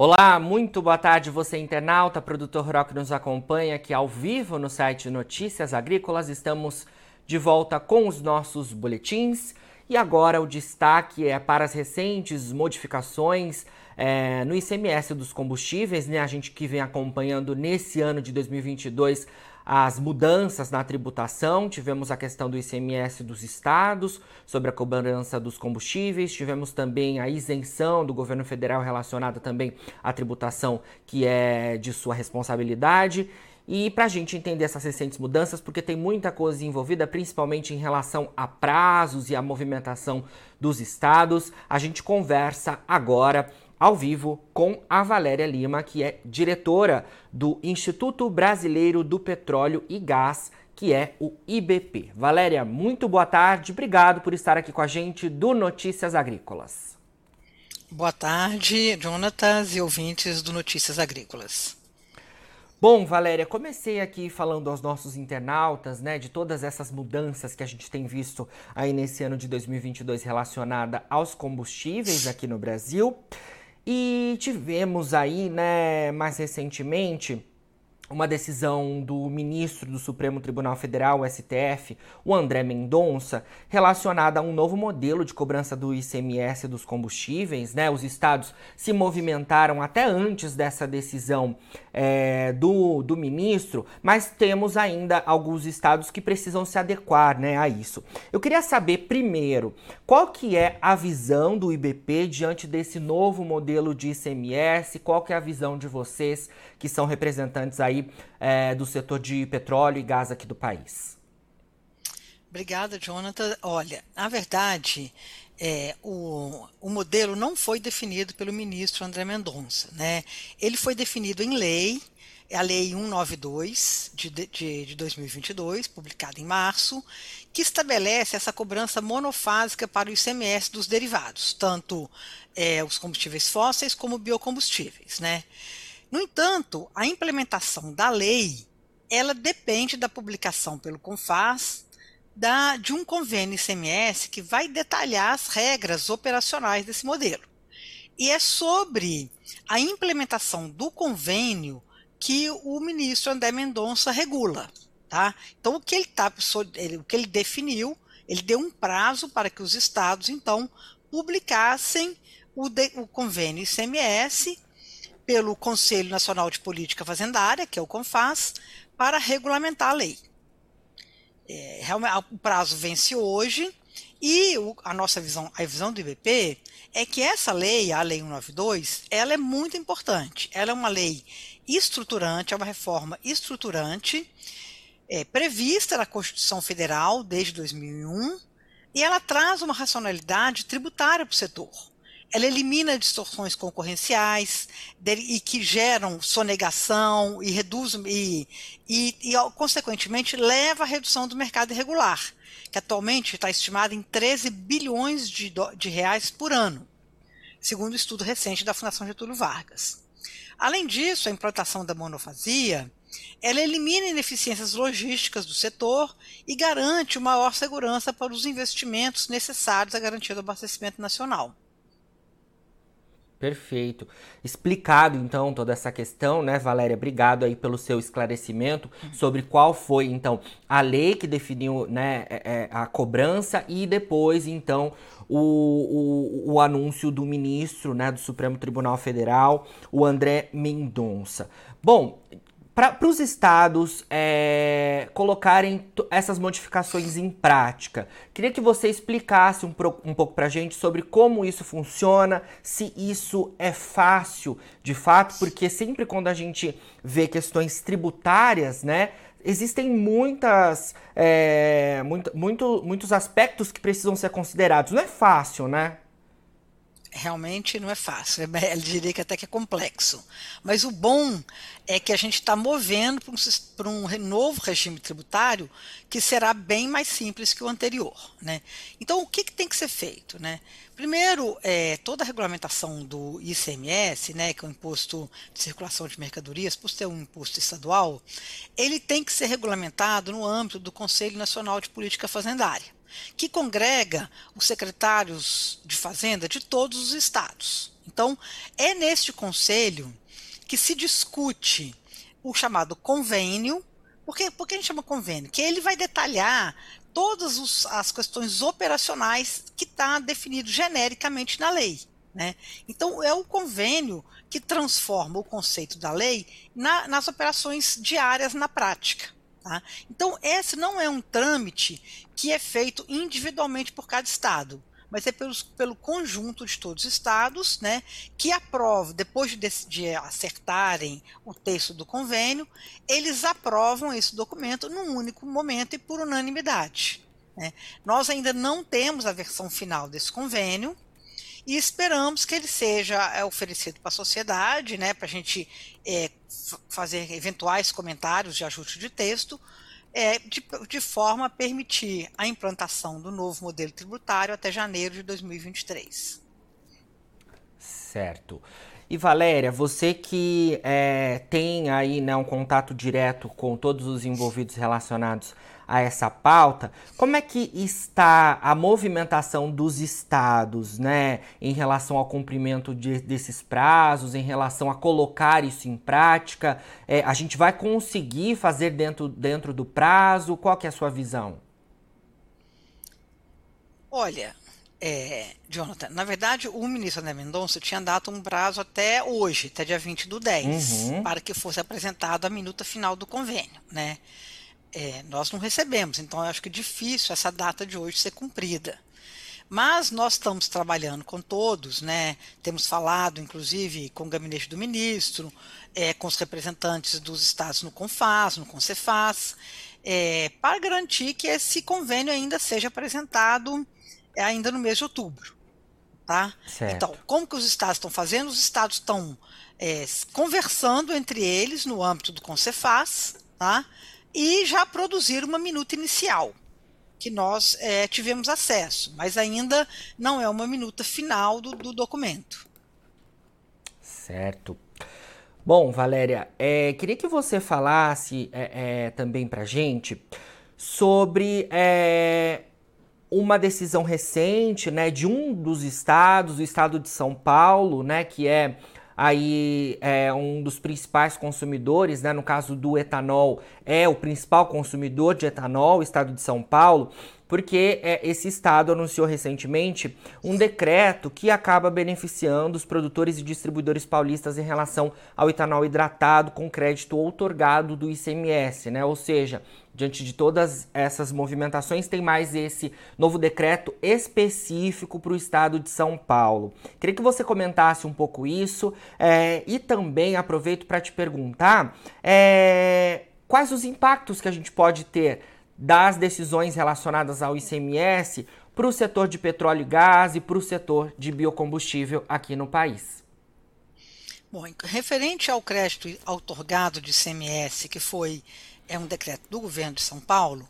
Olá, muito boa tarde, você internauta, produtor rural que nos acompanha aqui ao vivo no site Notícias Agrícolas. Estamos de volta com os nossos boletins e agora o destaque é para as recentes modificações é, no ICMS dos combustíveis, né? A gente que vem acompanhando nesse ano de 2022 as mudanças na tributação, tivemos a questão do ICMS dos estados sobre a cobrança dos combustíveis, tivemos também a isenção do governo federal relacionada também à tributação que é de sua responsabilidade. E para a gente entender essas recentes mudanças, porque tem muita coisa envolvida, principalmente em relação a prazos e a movimentação dos estados, a gente conversa agora ao vivo com a Valéria Lima, que é diretora do Instituto Brasileiro do Petróleo e Gás, que é o IBP. Valéria, muito boa tarde, obrigado por estar aqui com a gente do Notícias Agrícolas. Boa tarde, Jonatas e ouvintes do Notícias Agrícolas. Bom, Valéria, comecei aqui falando aos nossos internautas, né, de todas essas mudanças que a gente tem visto aí nesse ano de 2022 relacionada aos combustíveis aqui no Brasil. E tivemos aí, né, mais recentemente, uma decisão do ministro do Supremo Tribunal Federal, o STF, o André Mendonça, relacionada a um novo modelo de cobrança do ICMS dos combustíveis. Né? Os estados se movimentaram até antes dessa decisão é, do, do ministro, mas temos ainda alguns estados que precisam se adequar né, a isso. Eu queria saber primeiro qual que é a visão do IBP diante desse novo modelo de ICMS, qual que é a visão de vocês que são representantes aí é, do setor de petróleo e gás aqui do país. Obrigada, Jonathan. Olha, na verdade, é, o, o modelo não foi definido pelo ministro André Mendonça. Né? Ele foi definido em lei, a Lei 192 de, de, de 2022, publicada em março, que estabelece essa cobrança monofásica para o ICMS dos derivados, tanto é, os combustíveis fósseis como biocombustíveis. Né? No entanto, a implementação da lei ela depende da publicação pelo CONFAS da, de um convênio ICMS que vai detalhar as regras operacionais desse modelo. E é sobre a implementação do convênio que o ministro André Mendonça regula. Tá? Então, o que ele, tá, o que ele definiu, ele deu um prazo para que os estados, então, publicassem o, de, o convênio ICMS pelo Conselho Nacional de Política Fazendária, que é o CONFAS, para regulamentar a lei. É, o prazo vence hoje e o, a nossa visão, a visão do IBP, é que essa lei, a Lei 192, ela é muito importante. Ela é uma lei estruturante, é uma reforma estruturante, é, prevista na Constituição Federal desde 2001, e ela traz uma racionalidade tributária para o setor ela elimina distorções concorrenciais e que geram sonegação e reduz e, e, e, consequentemente leva à redução do mercado irregular, que atualmente está estimado em 13 bilhões de, de reais por ano, segundo um estudo recente da Fundação Getúlio Vargas. Além disso, a implantação da monofasia ela elimina ineficiências logísticas do setor e garante maior segurança para os investimentos necessários à garantia do abastecimento nacional. Perfeito. Explicado então toda essa questão, né, Valéria? Obrigado aí pelo seu esclarecimento sobre qual foi então a lei que definiu né, é, é, a cobrança e depois então o, o, o anúncio do ministro né, do Supremo Tribunal Federal, o André Mendonça. Bom, para os estados é, colocarem essas modificações em prática, queria que você explicasse um, pro, um pouco para a gente sobre como isso funciona, se isso é fácil de fato, porque sempre quando a gente vê questões tributárias, né, existem muitas, é, muito, muito, muitos aspectos que precisam ser considerados. Não é fácil, né? Realmente não é fácil, eu diria que até que é complexo. Mas o bom é que a gente está movendo para um, um, novo regime tributário que será bem mais simples que o anterior. Né? Então, o que, que tem que ser feito? Né? Primeiro, é, toda a regulamentação do ICMS, né, que é o Imposto de Circulação de Mercadorias, por ser um imposto estadual, ele tem que ser regulamentado no âmbito do Conselho Nacional de Política Fazendária. Que congrega os secretários de Fazenda de todos os estados. Então, é neste conselho que se discute o chamado convênio. Por que, por que a gente chama convênio? Que ele vai detalhar todas os, as questões operacionais que está definido genericamente na lei. Né? Então, é o convênio que transforma o conceito da lei na, nas operações diárias na prática. Tá? Então, esse não é um trâmite que é feito individualmente por cada estado, mas é pelos, pelo conjunto de todos os estados, né, que aprovam, depois de, de acertarem o texto do convênio, eles aprovam esse documento num único momento e por unanimidade. Né? Nós ainda não temos a versão final desse convênio, e esperamos que ele seja é, oferecido para a sociedade, né, para a gente é, fazer eventuais comentários de ajuste de texto, é, de, de forma a permitir a implantação do novo modelo tributário até janeiro de 2023. Certo. E Valéria, você que é, tem aí né, um contato direto com todos os envolvidos relacionados a essa pauta, como é que está a movimentação dos estados, né, em relação ao cumprimento de, desses prazos, em relação a colocar isso em prática? É, a gente vai conseguir fazer dentro, dentro do prazo? Qual que é a sua visão? Olha, é, Jonathan, na verdade, o ministro André Mendonça tinha dado um prazo até hoje, até dia 20 do 10, uhum. para que fosse apresentada a minuta final do convênio, né? É, nós não recebemos, então eu acho que é difícil essa data de hoje ser cumprida. Mas nós estamos trabalhando com todos, né? Temos falado, inclusive, com o gabinete do ministro, é, com os representantes dos estados no CONFAS, no CONCEFAS, é, para garantir que esse convênio ainda seja apresentado é ainda no mês de outubro. Tá? Certo. Então, como que os estados estão fazendo? Os estados estão é, conversando entre eles no âmbito do Concefaz, tá? e já produziram uma minuta inicial, que nós é, tivemos acesso, mas ainda não é uma minuta final do, do documento. Certo. Bom, Valéria, é, queria que você falasse é, é, também para gente sobre é, uma decisão recente, né, de um dos estados, o estado de São Paulo, né, que é aí é um dos principais consumidores, né, no caso do etanol, é o principal consumidor de etanol, o estado de São Paulo, porque é, esse estado anunciou recentemente um decreto que acaba beneficiando os produtores e distribuidores paulistas em relação ao etanol hidratado com crédito outorgado do ICMS, né? Ou seja, diante de todas essas movimentações, tem mais esse novo decreto específico para o estado de São Paulo. Queria que você comentasse um pouco isso é, e também aproveito para te perguntar é, quais os impactos que a gente pode ter das decisões relacionadas ao ICMS para o setor de petróleo e gás e para o setor de biocombustível aqui no país. Bom, referente ao crédito outorgado de ICMS, que foi é um decreto do governo de São Paulo,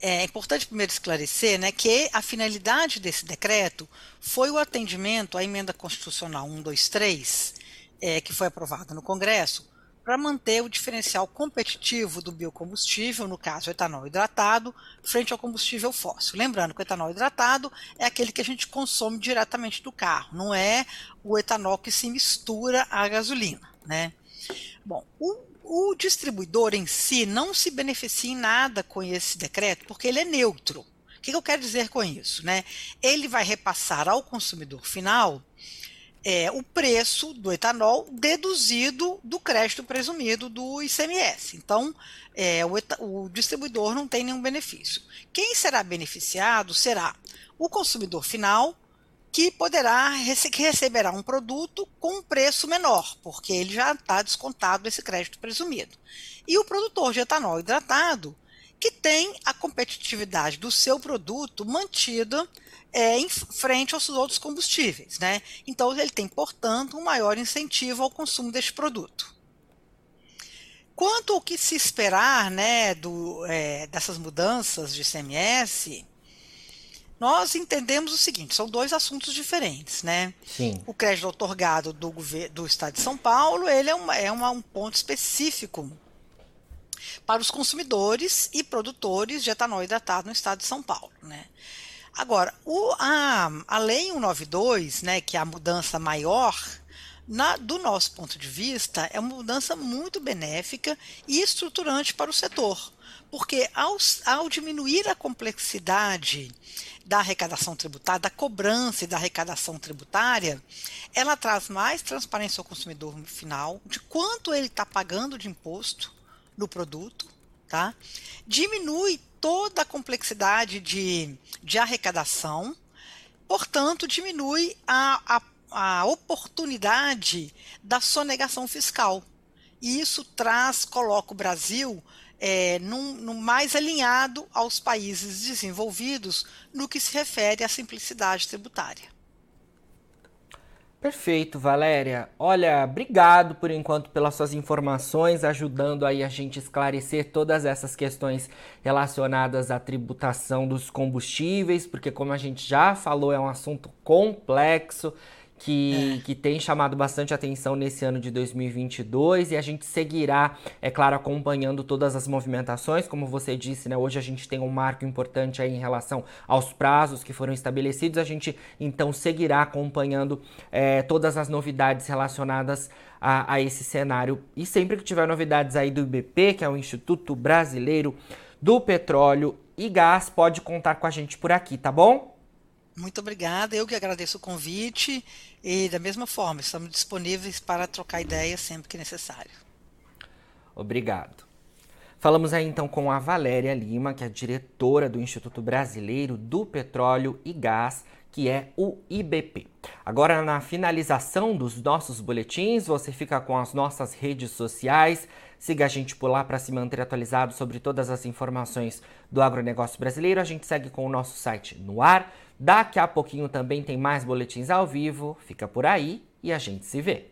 é importante primeiro esclarecer né, que a finalidade desse decreto foi o atendimento à emenda constitucional 123, é, que foi aprovada no Congresso, para manter o diferencial competitivo do biocombustível, no caso o etanol hidratado, frente ao combustível fóssil. Lembrando que o etanol hidratado é aquele que a gente consome diretamente do carro, não é o etanol que se mistura à gasolina. Né? Bom, o, o distribuidor em si não se beneficia em nada com esse decreto, porque ele é neutro. O que eu quero dizer com isso? Né? Ele vai repassar ao consumidor final é, o preço do etanol deduzido do crédito presumido do ICMS. Então, é, o, o, distribuidor não tem nenhum benefício. Quem será beneficiado será o consumidor final, que poderá que receberá um produto com um preço menor, porque ele já está descontado esse crédito presumido. E o produtor de etanol hidratado, que tem a competitividade do seu produto mantida é, em frente aos outros combustíveis. Né? Então, ele tem, portanto, um maior incentivo ao consumo deste produto. Quanto ao que se esperar né, do, é, dessas mudanças de ICMS, nós entendemos o seguinte: são dois assuntos diferentes. Né? Sim. O crédito otorgado do, do Estado de São Paulo ele é, uma, é uma, um ponto específico para os consumidores e produtores de etanol hidratado no estado de São Paulo. Né? Agora, o, a, a Lei 192, né, que é a mudança maior, na, do nosso ponto de vista, é uma mudança muito benéfica e estruturante para o setor, porque ao, ao diminuir a complexidade da arrecadação tributária, da cobrança e da arrecadação tributária, ela traz mais transparência ao consumidor final, de quanto ele está pagando de imposto no produto, tá? Diminui toda a complexidade de, de arrecadação, portanto, diminui a, a, a oportunidade da sonegação fiscal. E isso traz, coloca o Brasil é, num, num mais alinhado aos países desenvolvidos no que se refere à simplicidade tributária. Perfeito, Valéria. Olha, obrigado por enquanto pelas suas informações, ajudando aí a gente esclarecer todas essas questões relacionadas à tributação dos combustíveis, porque como a gente já falou, é um assunto complexo que, é. que tem chamado bastante atenção nesse ano de 2022 e a gente seguirá, é claro, acompanhando todas as movimentações. Como você disse, né, hoje a gente tem um marco importante aí em relação aos prazos que foram estabelecidos. A gente então seguirá acompanhando é, todas as novidades relacionadas a, a esse cenário. E sempre que tiver novidades aí do IBP, que é o Instituto Brasileiro do Petróleo e Gás, pode contar com a gente por aqui, tá bom? Muito obrigada, eu que agradeço o convite e da mesma forma, estamos disponíveis para trocar ideias sempre que necessário. Obrigado. Falamos aí então com a Valéria Lima, que é diretora do Instituto Brasileiro do Petróleo e Gás, que é o IBP. Agora, na finalização dos nossos boletins, você fica com as nossas redes sociais. Siga a gente por lá para se manter atualizado sobre todas as informações do agronegócio brasileiro. A gente segue com o nosso site no ar Daqui a pouquinho também tem mais boletins ao vivo. Fica por aí e a gente se vê.